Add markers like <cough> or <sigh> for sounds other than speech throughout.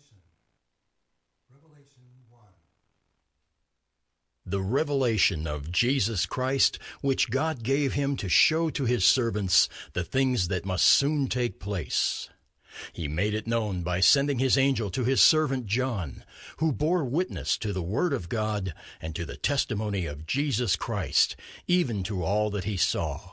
Revelation. Revelation 1. the revelation of Jesus Christ, which God gave him to show to his servants the things that must soon take place. He made it known by sending his angel to his servant John, who bore witness to the Word of God and to the testimony of Jesus Christ, even to all that he saw.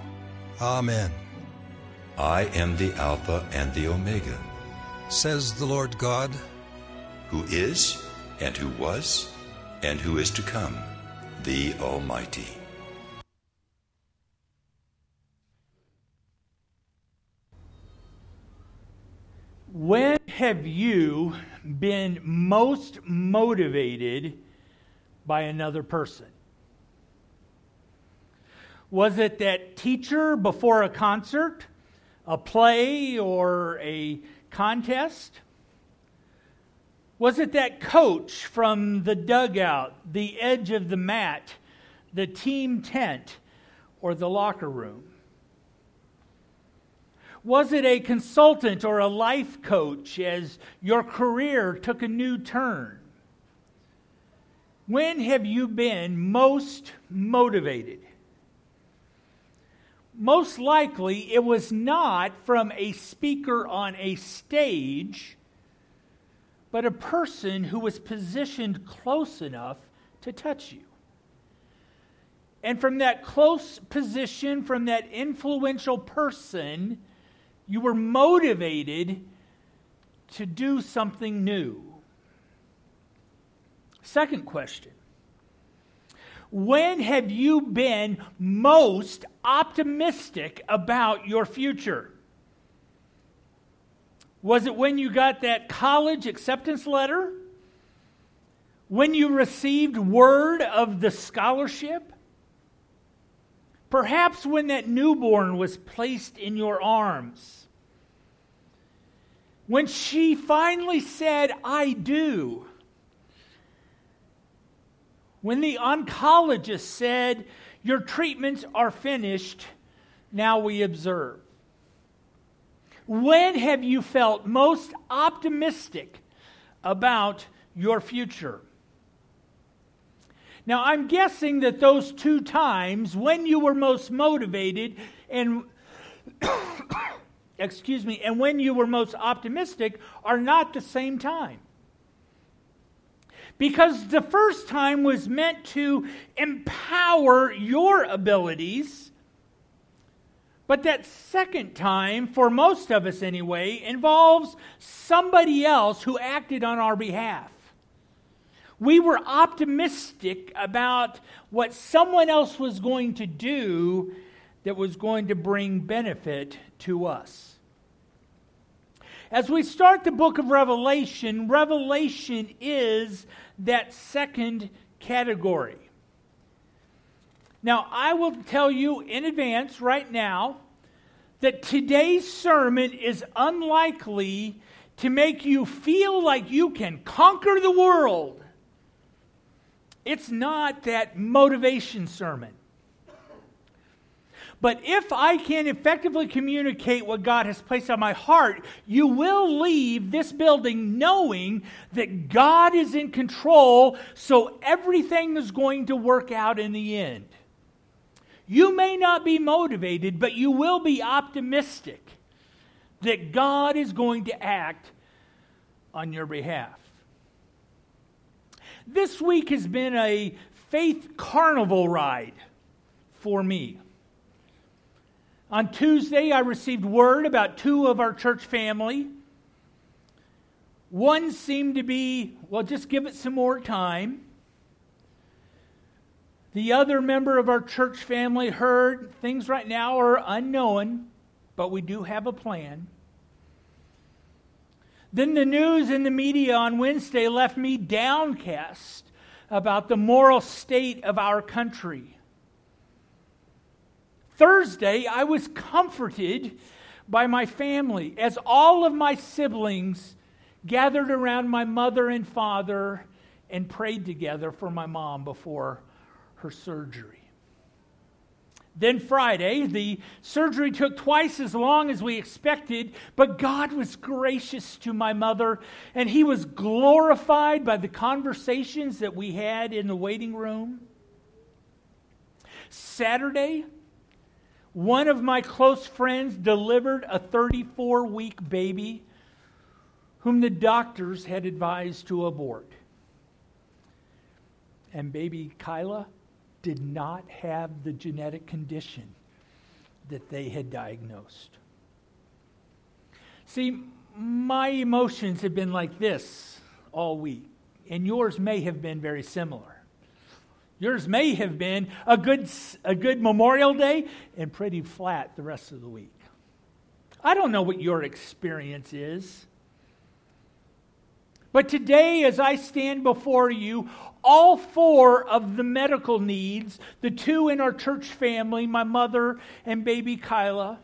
Amen, I am the Alpha and the Omega, says the Lord God. who is, and who was, and who is to come, the Almighty. When have you been most motivated by another person? Was it that teacher before a concert, a play, or a contest? Was it that coach from the dugout, the edge of the mat, the team tent, or the locker room? Was it a consultant or a life coach as your career took a new turn? When have you been most motivated? Most likely, it was not from a speaker on a stage, but a person who was positioned close enough to touch you. And from that close position, from that influential person, you were motivated to do something new. Second question When have you been most optimistic about your future? Was it when you got that college acceptance letter? When you received word of the scholarship? Perhaps when that newborn was placed in your arms? When she finally said, I do? When the oncologist said, Your treatments are finished, now we observe? When have you felt most optimistic about your future? Now, I'm guessing that those two times when you were most motivated and <coughs> excuse me, and when you were most optimistic are not the same time. Because the first time was meant to empower your abilities, but that second time, for most of us anyway, involves somebody else who acted on our behalf. We were optimistic about what someone else was going to do that was going to bring benefit to us. As we start the book of Revelation, Revelation is that second category. Now, I will tell you in advance right now that today's sermon is unlikely to make you feel like you can conquer the world. It's not that motivation sermon. But if I can effectively communicate what God has placed on my heart, you will leave this building knowing that God is in control, so everything is going to work out in the end. You may not be motivated, but you will be optimistic that God is going to act on your behalf. This week has been a faith carnival ride for me. On Tuesday, I received word about two of our church family. One seemed to be, well, just give it some more time. The other member of our church family heard things right now are unknown, but we do have a plan. Then the news in the media on Wednesday left me downcast about the moral state of our country. Thursday, I was comforted by my family as all of my siblings gathered around my mother and father and prayed together for my mom before her surgery. Then Friday, the surgery took twice as long as we expected, but God was gracious to my mother, and He was glorified by the conversations that we had in the waiting room. Saturday, one of my close friends delivered a 34 week baby whom the doctors had advised to abort. And baby Kyla did not have the genetic condition that they had diagnosed. See, my emotions have been like this all week, and yours may have been very similar. Yours may have been a good, a good Memorial Day and pretty flat the rest of the week. I don't know what your experience is. But today, as I stand before you, all four of the medical needs, the two in our church family, my mother and baby Kyla,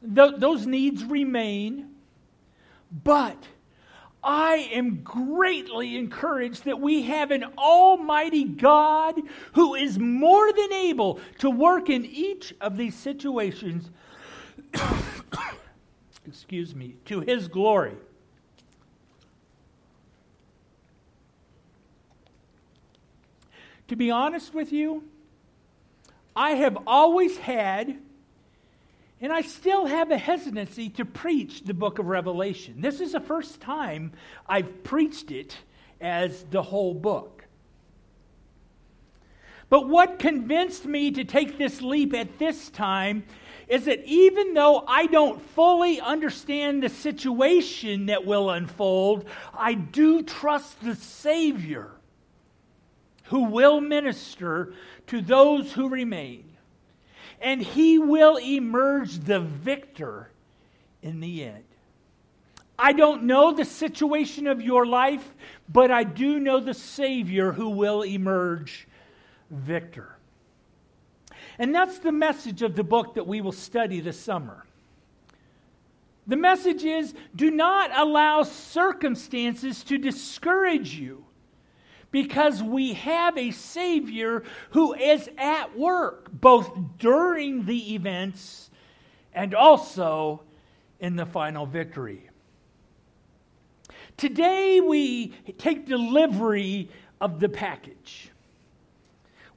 th- those needs remain. But I am greatly encouraged that we have an Almighty God who is more than able to work in each of these situations, <coughs> excuse me, to His glory. To be honest with you, I have always had, and I still have a hesitancy to preach the book of Revelation. This is the first time I've preached it as the whole book. But what convinced me to take this leap at this time is that even though I don't fully understand the situation that will unfold, I do trust the Savior who will minister to those who remain. And he will emerge the victor in the end. I don't know the situation of your life, but I do know the Savior who will emerge victor. And that's the message of the book that we will study this summer. The message is do not allow circumstances to discourage you because we have a Savior who is at work both during the events and also in the final victory. Today, we take delivery of the package.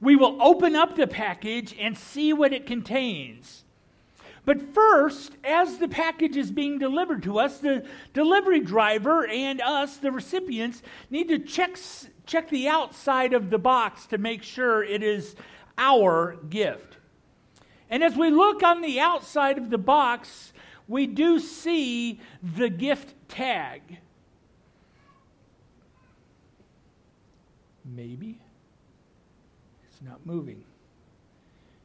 We will open up the package and see what it contains. But first, as the package is being delivered to us, the delivery driver and us, the recipients, need to check check the outside of the box to make sure it is our gift. And as we look on the outside of the box, we do see the gift tag. Maybe. It's not moving.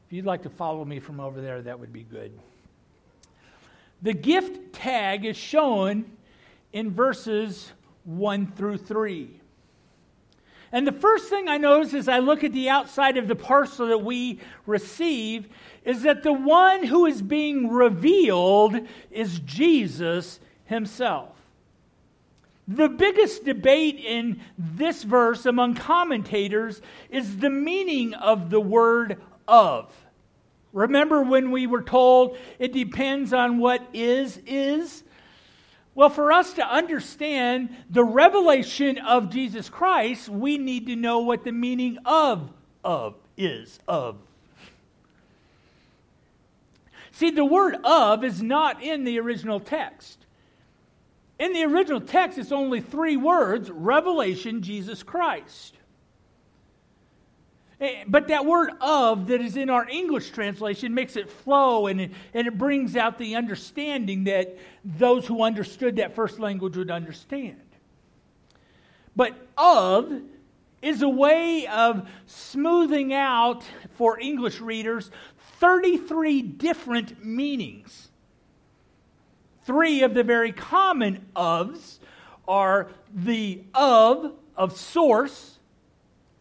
If you'd like to follow me from over there, that would be good. The gift tag is shown in verses 1 through 3. And the first thing I notice as I look at the outside of the parcel that we receive is that the one who is being revealed is Jesus himself. The biggest debate in this verse among commentators is the meaning of the word of. Remember when we were told it depends on what is, is? Well, for us to understand the revelation of Jesus Christ, we need to know what the meaning of of is of. See, the word of is not in the original text. In the original text, it's only three words revelation, Jesus Christ. Eh, but that word of that is in our English translation makes it flow and it, and it brings out the understanding that those who understood that first language would understand. But of is a way of smoothing out for English readers 33 different meanings. Three of the very common ofs are the of of source,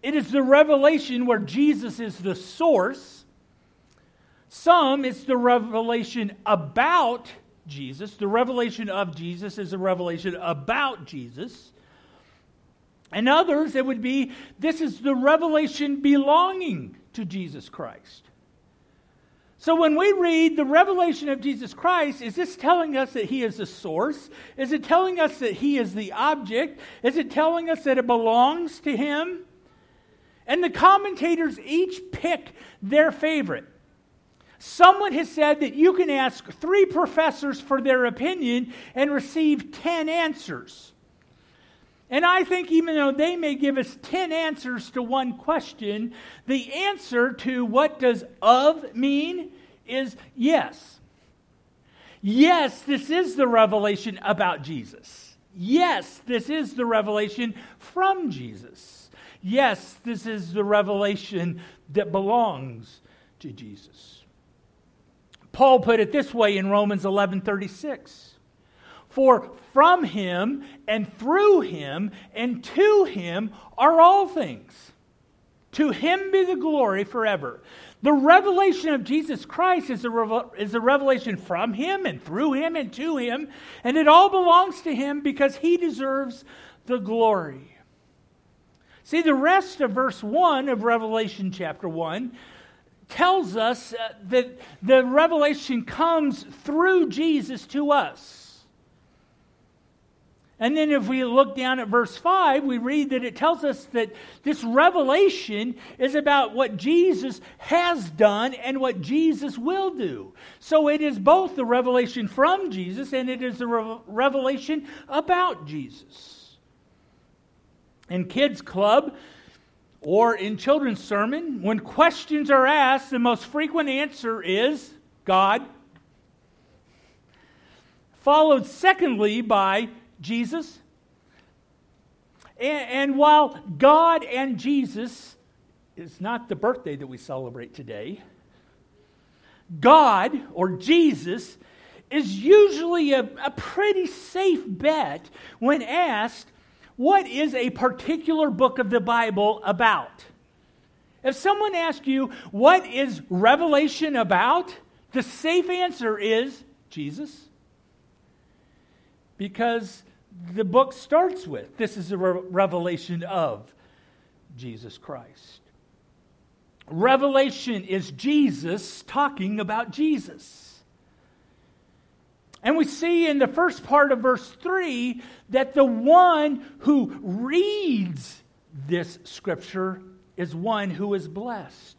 it is the revelation where Jesus is the source. Some, it's the revelation about Jesus. The revelation of Jesus is a revelation about Jesus. And others, it would be this is the revelation belonging to Jesus Christ. So when we read the revelation of Jesus Christ, is this telling us that he is the source? Is it telling us that he is the object? Is it telling us that it belongs to him? And the commentators each pick their favorite. Someone has said that you can ask three professors for their opinion and receive 10 answers. And I think even though they may give us 10 answers to one question, the answer to what does of mean is yes. Yes, this is the revelation about Jesus. Yes, this is the revelation from Jesus. Yes, this is the revelation that belongs to Jesus. Paul put it this way in Romans 11:36. For from him and through him and to him are all things. To him be the glory forever. The revelation of Jesus Christ is a, is a revelation from him and through him and to him, and it all belongs to him because he deserves the glory. See, the rest of verse 1 of Revelation chapter 1 tells us uh, that the revelation comes through Jesus to us. And then if we look down at verse 5, we read that it tells us that this revelation is about what Jesus has done and what Jesus will do. So it is both the revelation from Jesus and it is the re- revelation about Jesus in kids' club or in children's sermon, when questions are asked, the most frequent answer is God. Followed, secondly, by Jesus. And, and while God and Jesus is not the birthday that we celebrate today, God or Jesus is usually a, a pretty safe bet when asked what is a particular book of the Bible about? If someone asks you, what is Revelation about? The safe answer is Jesus. Because the book starts with this is a re- revelation of Jesus Christ. Revelation is Jesus talking about Jesus. And we see in the first part of verse 3 that the one who reads this scripture is one who is blessed.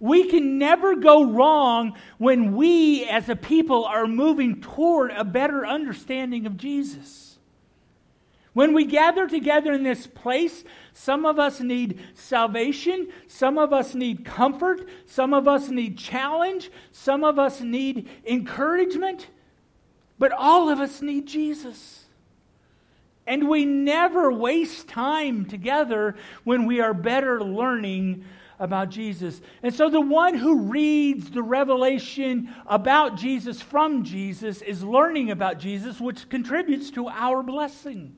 We can never go wrong when we as a people are moving toward a better understanding of Jesus. When we gather together in this place, some of us need salvation, some of us need comfort, some of us need challenge, some of us need encouragement, but all of us need Jesus. And we never waste time together when we are better learning about Jesus. And so the one who reads the revelation about Jesus from Jesus is learning about Jesus, which contributes to our blessing.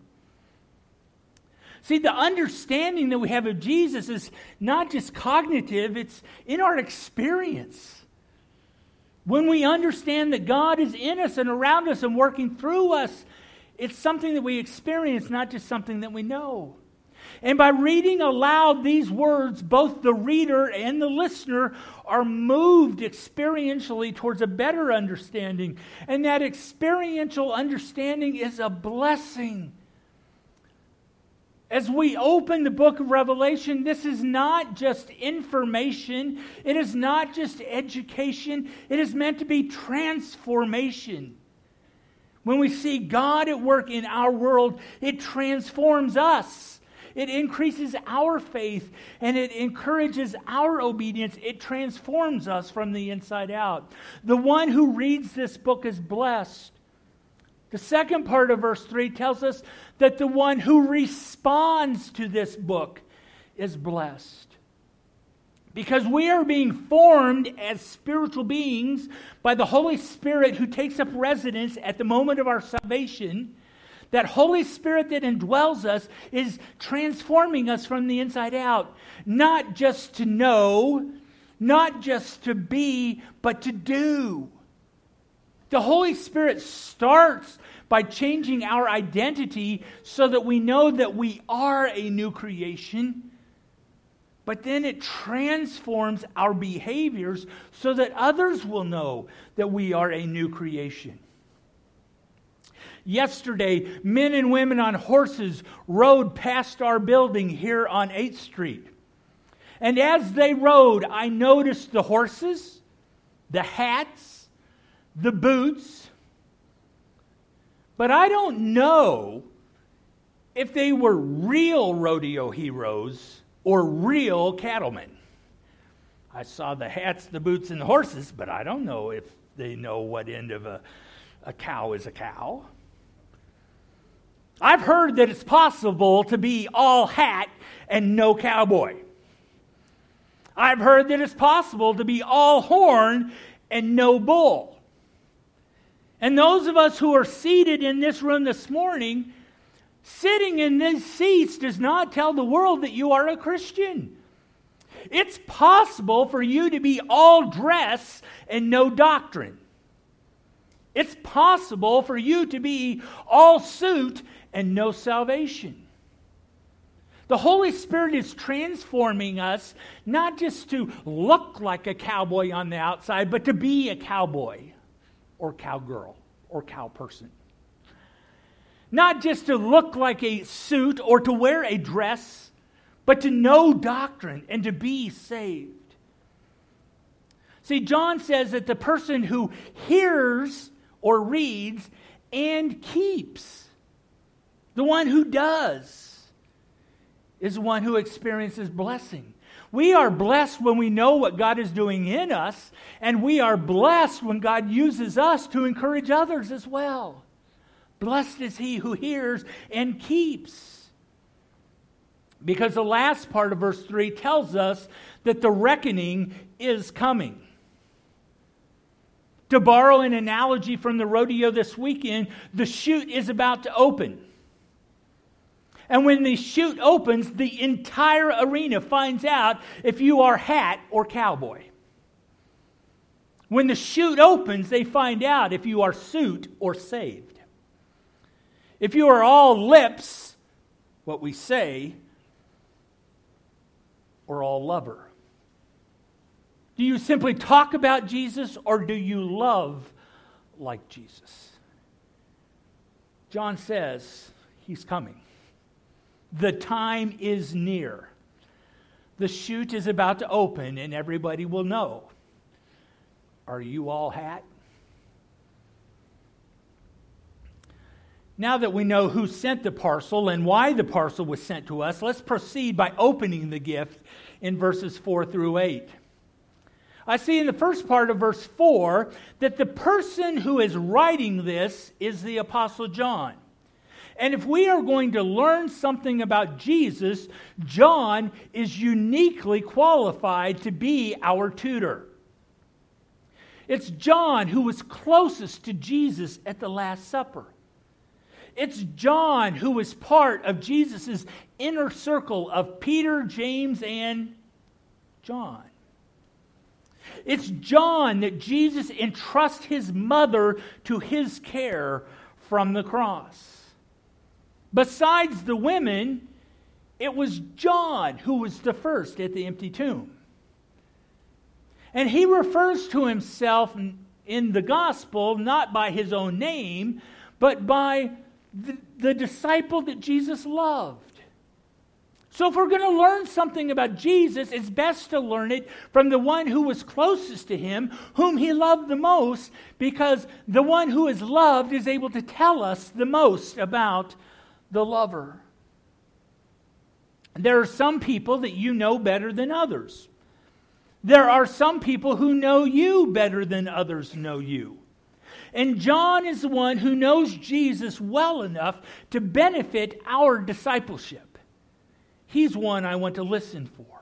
See, the understanding that we have of Jesus is not just cognitive, it's in our experience. When we understand that God is in us and around us and working through us, it's something that we experience, not just something that we know. And by reading aloud these words, both the reader and the listener are moved experientially towards a better understanding. And that experiential understanding is a blessing. As we open the book of Revelation, this is not just information, it is not just education, it is meant to be transformation. When we see God at work in our world, it transforms us. It increases our faith and it encourages our obedience. It transforms us from the inside out. The one who reads this book is blessed. The second part of verse 3 tells us that the one who responds to this book is blessed. Because we are being formed as spiritual beings by the Holy Spirit who takes up residence at the moment of our salvation. That Holy Spirit that indwells us is transforming us from the inside out, not just to know, not just to be, but to do. The Holy Spirit starts by changing our identity so that we know that we are a new creation but then it transforms our behaviors so that others will know that we are a new creation. Yesterday, men and women on horses rode past our building here on 8th Street. And as they rode, I noticed the horses, the hats, the boots. But I don't know if they were real rodeo heroes or real cattlemen. I saw the hats, the boots, and the horses, but I don't know if they know what end of a, a cow is a cow. I've heard that it's possible to be all hat and no cowboy. I've heard that it's possible to be all horn and no bull. And those of us who are seated in this room this morning Sitting in these seats does not tell the world that you are a Christian. It's possible for you to be all dress and no doctrine. It's possible for you to be all suit and no salvation. The Holy Spirit is transforming us not just to look like a cowboy on the outside, but to be a cowboy or cowgirl or cow person. Not just to look like a suit or to wear a dress, but to know doctrine and to be saved. See, John says that the person who hears or reads and keeps, the one who does, is the one who experiences blessing. We are blessed when we know what God is doing in us, and we are blessed when God uses us to encourage others as well. Blessed is he who hears and keeps. Because the last part of verse 3 tells us that the reckoning is coming. To borrow an analogy from the rodeo this weekend, the chute is about to open. And when the chute opens, the entire arena finds out if you are hat or cowboy. When the chute opens, they find out if you are suit or saved. If you are all lips, what we say, or all lover? Do you simply talk about Jesus or do you love like Jesus? John says he's coming. The time is near. The chute is about to open and everybody will know. Are you all hat? Now that we know who sent the parcel and why the parcel was sent to us, let's proceed by opening the gift in verses 4 through 8. I see in the first part of verse 4 that the person who is writing this is the Apostle John. And if we are going to learn something about Jesus, John is uniquely qualified to be our tutor. It's John who was closest to Jesus at the Last Supper. It's John who was part of Jesus' inner circle of Peter, James, and John. It's John that Jesus entrusts his mother to his care from the cross. Besides the women, it was John who was the first at the empty tomb. And he refers to himself in the gospel not by his own name, but by the, the disciple that Jesus loved. So, if we're going to learn something about Jesus, it's best to learn it from the one who was closest to him, whom he loved the most, because the one who is loved is able to tell us the most about the lover. There are some people that you know better than others. There are some people who know you better than others know you. And John is the one who knows Jesus well enough to benefit our discipleship. He's one I want to listen for.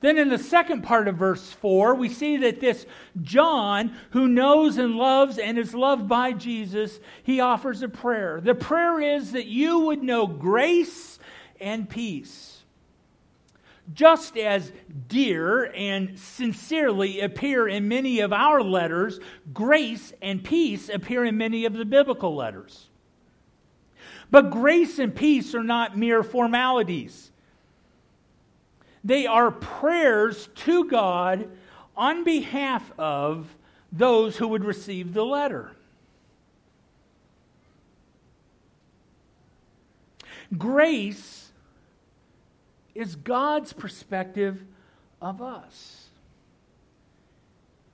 Then in the second part of verse 4, we see that this John, who knows and loves and is loved by Jesus, he offers a prayer. The prayer is that you would know grace and peace just as dear and sincerely appear in many of our letters, grace and peace appear in many of the biblical letters. But grace and peace are not mere formalities, they are prayers to God on behalf of those who would receive the letter. Grace is God's perspective of us.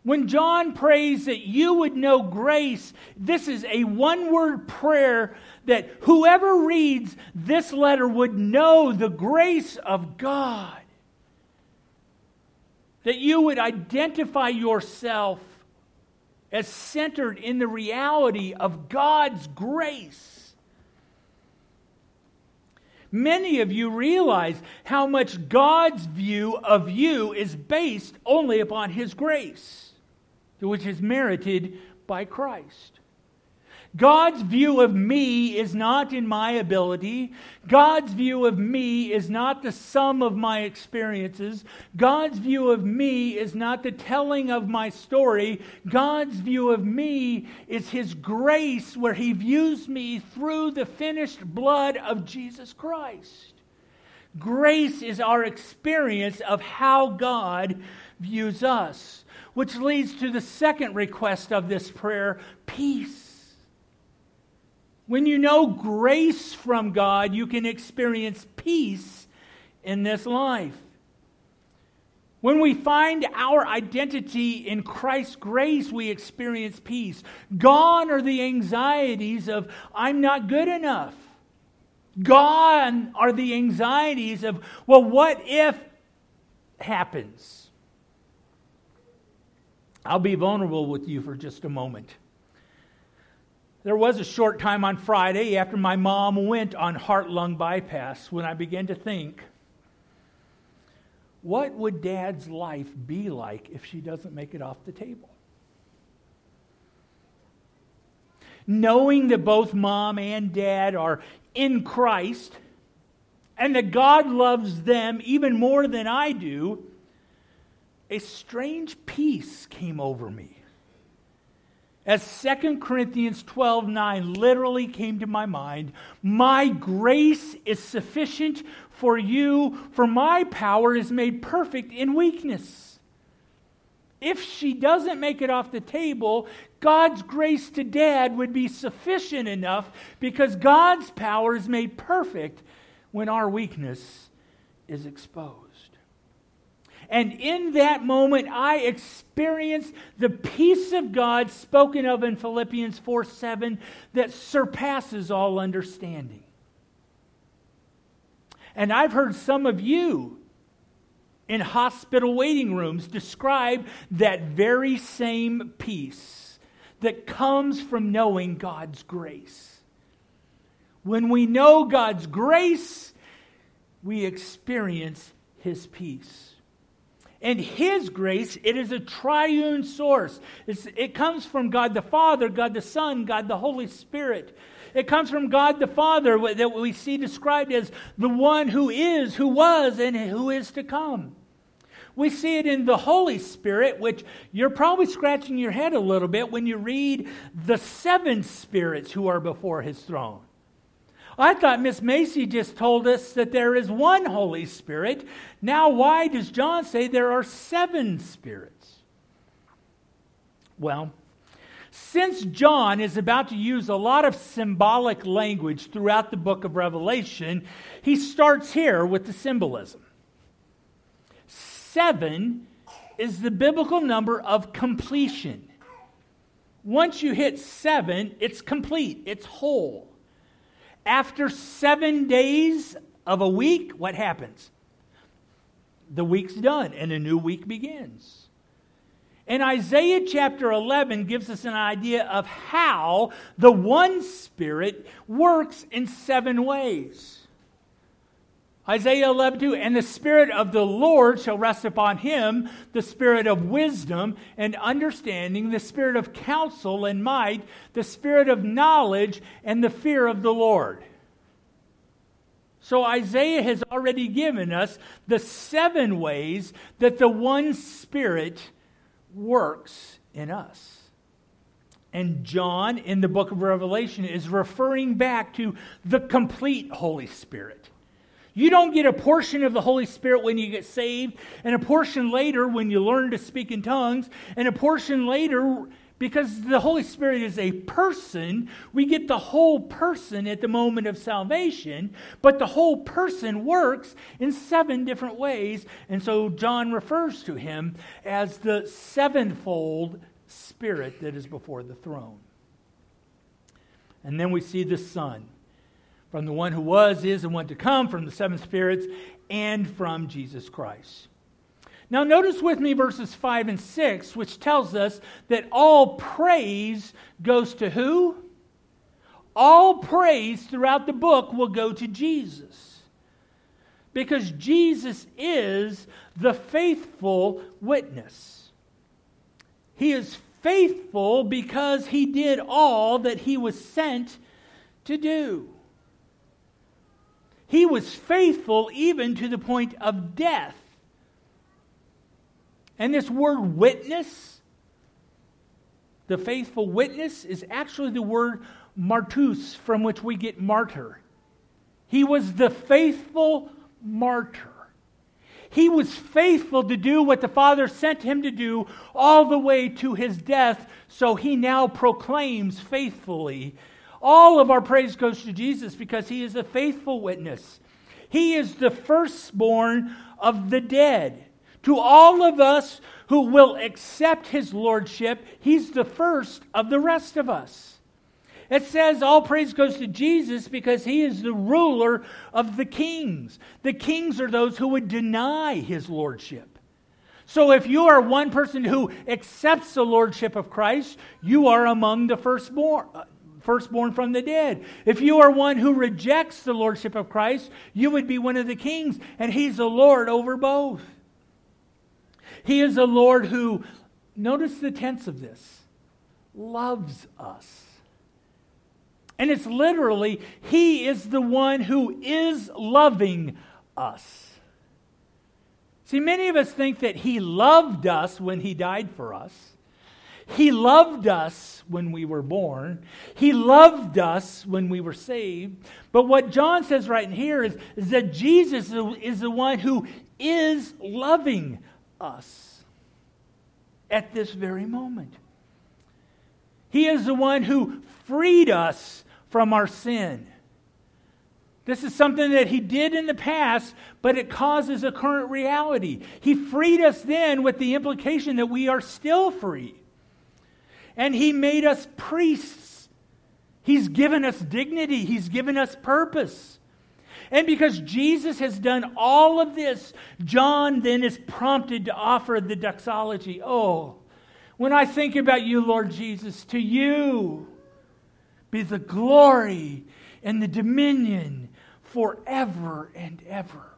When John prays that you would know grace, this is a one word prayer that whoever reads this letter would know the grace of God. That you would identify yourself as centered in the reality of God's grace. Many of you realize how much God's view of you is based only upon His grace, which is merited by Christ. God's view of me is not in my ability. God's view of me is not the sum of my experiences. God's view of me is not the telling of my story. God's view of me is His grace, where He views me through the finished blood of Jesus Christ. Grace is our experience of how God views us, which leads to the second request of this prayer peace. When you know grace from God, you can experience peace in this life. When we find our identity in Christ's grace, we experience peace. Gone are the anxieties of, I'm not good enough. Gone are the anxieties of, well, what if happens? I'll be vulnerable with you for just a moment. There was a short time on Friday after my mom went on heart lung bypass when I began to think, what would dad's life be like if she doesn't make it off the table? Knowing that both mom and dad are in Christ and that God loves them even more than I do, a strange peace came over me. As 2 Corinthians 12 9 literally came to my mind, my grace is sufficient for you, for my power is made perfect in weakness. If she doesn't make it off the table, God's grace to dad would be sufficient enough because God's power is made perfect when our weakness is exposed. And in that moment, I experienced the peace of God spoken of in Philippians 4 7 that surpasses all understanding. And I've heard some of you in hospital waiting rooms describe that very same peace that comes from knowing God's grace. When we know God's grace, we experience His peace. And His grace, it is a triune source. It's, it comes from God the Father, God the Son, God the Holy Spirit. It comes from God the Father that we see described as the one who is, who was, and who is to come. We see it in the Holy Spirit, which you're probably scratching your head a little bit when you read the seven spirits who are before his throne. I thought Miss Macy just told us that there is one Holy Spirit. Now, why does John say there are seven spirits? Well, Since John is about to use a lot of symbolic language throughout the book of Revelation, he starts here with the symbolism. Seven is the biblical number of completion. Once you hit seven, it's complete, it's whole. After seven days of a week, what happens? The week's done and a new week begins. And Isaiah chapter 11 gives us an idea of how the one Spirit works in seven ways. Isaiah 11, 2, and the Spirit of the Lord shall rest upon him, the Spirit of wisdom and understanding, the Spirit of counsel and might, the Spirit of knowledge and the fear of the Lord. So Isaiah has already given us the seven ways that the one Spirit works in us. And John in the book of Revelation is referring back to the complete Holy Spirit. You don't get a portion of the Holy Spirit when you get saved, and a portion later when you learn to speak in tongues, and a portion later because the Holy Spirit is a person. We get the whole person at the moment of salvation, but the whole person works in seven different ways. And so John refers to him as the sevenfold Spirit that is before the throne. And then we see the Son from the one who was, is, and want to come, from the seven spirits, and from Jesus Christ. Now, notice with me verses 5 and 6, which tells us that all praise goes to who? All praise throughout the book will go to Jesus. Because Jesus is the faithful witness. He is faithful because he did all that he was sent to do. He was faithful even to the point of death. And this word witness, the faithful witness, is actually the word martus, from which we get martyr. He was the faithful martyr. He was faithful to do what the Father sent him to do all the way to his death, so he now proclaims faithfully all of our praise goes to Jesus because he is a faithful witness. He is the firstborn of the dead. To all of us who will accept his lordship, he's the first of the rest of us. It says all praise goes to Jesus because he is the ruler of the kings. The kings are those who would deny his lordship. So if you are one person who accepts the lordship of Christ, you are among the firstborn firstborn from the dead. If you are one who rejects the lordship of Christ, you would be one of the kings, and he's the Lord over both. He is a Lord who, notice the tense of this, loves us. And it's literally, He is the one who is loving us. See, many of us think that He loved us when He died for us. He loved us when we were born. He loved us when we were saved. But what John says right here is, is that Jesus is the one who is loving us at this very moment. He is the one who freed us from our sin. This is something that he did in the past, but it causes a current reality. He freed us then with the implication that we are still free and He made us priests. He's given us dignity, He's given us purpose. And because Jesus has done all of this, John then is prompted to offer the doxology. Oh, when I think about you, Lord Jesus, to you be the glory and the dominion forever and ever.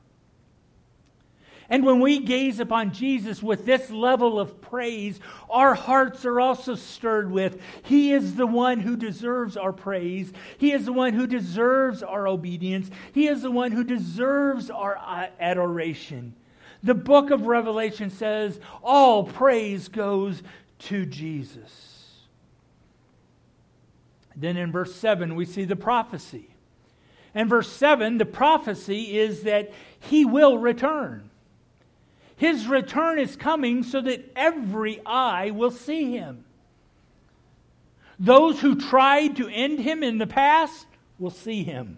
And when we gaze upon Jesus with this level of praise, our hearts are also stirred with He is the one who deserves our praise. He is the one who deserves our obedience. He is the one who deserves our uh, adoration. The book of Revelation says all praise goes to Jesus. Then in verse 7, we see the prophecy. In verse 7, the prophecy is that he will return. His return is coming so that every eye will see him. Those who tried to end him in the past will see him.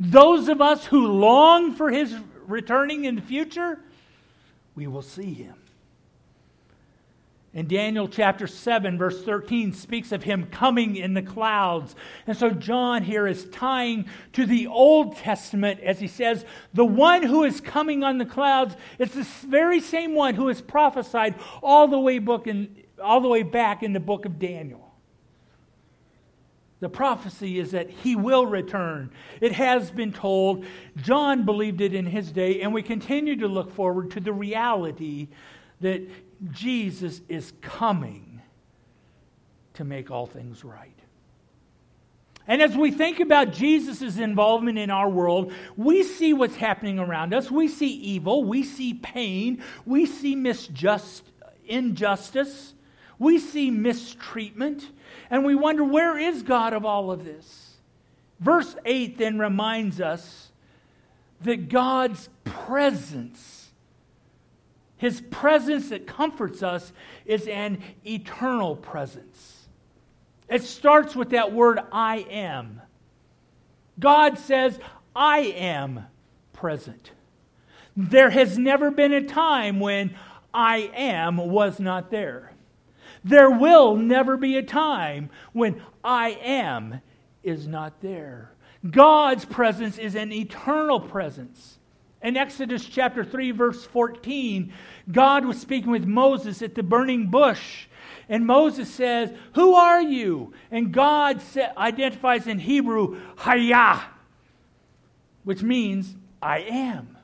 Those of us who long for his returning in the future, we will see him. And Daniel chapter 7, verse 13, speaks of him coming in the clouds. And so John here is tying to the Old Testament as he says, the one who is coming on the clouds is the very same one who is prophesied all the way, book in, all the way back in the book of Daniel. The prophecy is that he will return. It has been told. John believed it in his day, and we continue to look forward to the reality that Jesus is coming to make all things right. And as we think about Jesus' involvement in our world, we see what's happening around us. We see evil. We see pain. We see misjust, injustice. We see mistreatment. And we wonder, where is God of all of this? Verse 8 then reminds us that God's presence his presence that comforts us is an eternal presence. It starts with that word I am. God says, I am present. There has never been a time when I am was not there. There will never be a time when I am is not there. God's presence is an eternal presence. In Exodus chapter 3, verse 14, God was speaking with Moses at the burning bush. And Moses says, Who are you? And God identifies in Hebrew, Hayah, which means, I am.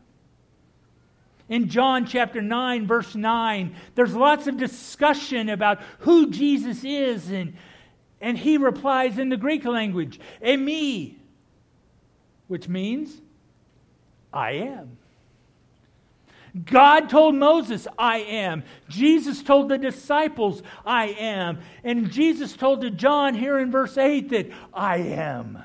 In John chapter 9, verse 9, there's lots of discussion about who Jesus is. And, and he replies in the Greek language, eimi, which means, I am. God told Moses, I am. Jesus told the disciples, I am. And Jesus told to John here in verse 8 that I am.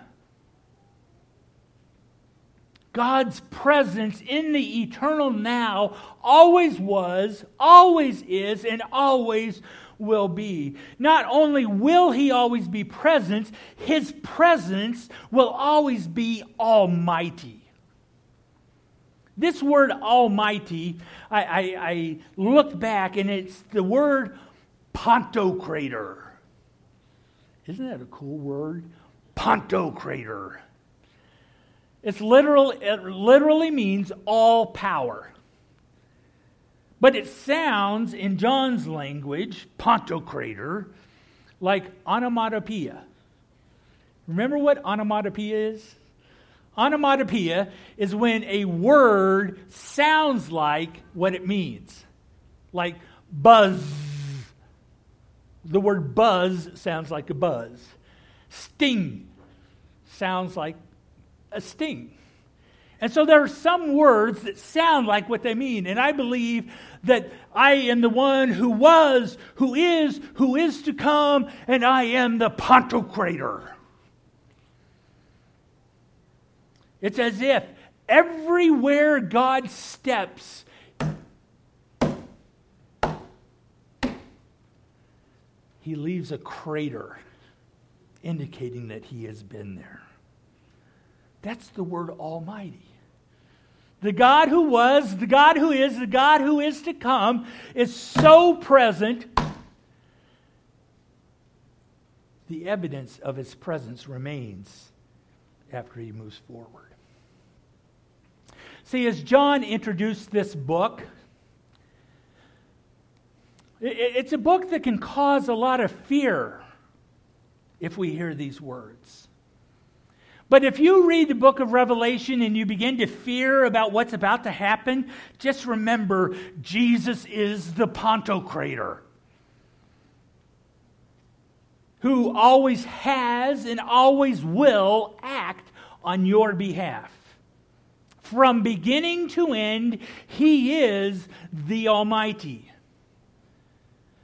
God's presence in the eternal now always was, always is, and always will be. Not only will he always be present, his presence will always be almighty. This word Almighty, I, I, I back and it's the word Pantocrator. Isn't that a cool word? Pantocrator. It's literal, it literally means all power. But it sounds in John's language, Pantocrator, like onomatopoeia. Remember what onomatopoeia is? Onomatopoeia is when a word sounds like what it means. Like buzz. The word buzz sounds like a buzz. Sting sounds like a sting. And so there are some words that sound like what they mean. And I believe that I am the one who was, who is, who is to come, and I am the Pantocrator. It's as if everywhere God steps, he leaves a crater indicating that he has been there. That's the word Almighty. The God who was, the God who is, the God who is to come is so present. The evidence of his presence remains after he moves forward. See, as John introduced this book, it's a book that can cause a lot of fear if we hear these words. But if you read the book of Revelation and you begin to fear about what's about to happen, just remember Jesus is the Pantocrator who always has and always will act on your behalf. From beginning to end, He is the Almighty.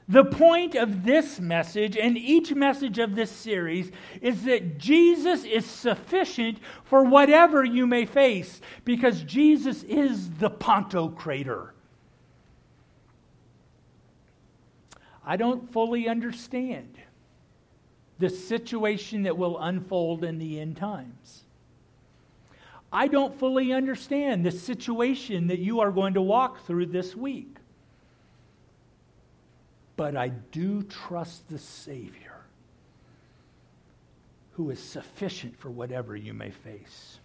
The point of this message and each message of this series is that Jesus is sufficient for whatever you may face because Jesus is the Pantocrator. I don't fully understand the situation that will unfold in the end times. I don't fully understand the situation that you are going to walk through this week. But I do trust the Savior who is sufficient for whatever you may face.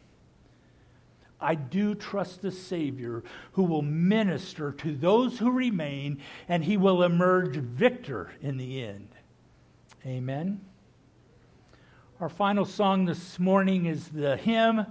I do trust the Savior who will minister to those who remain and he will emerge victor in the end. Amen. Our final song this morning is the hymn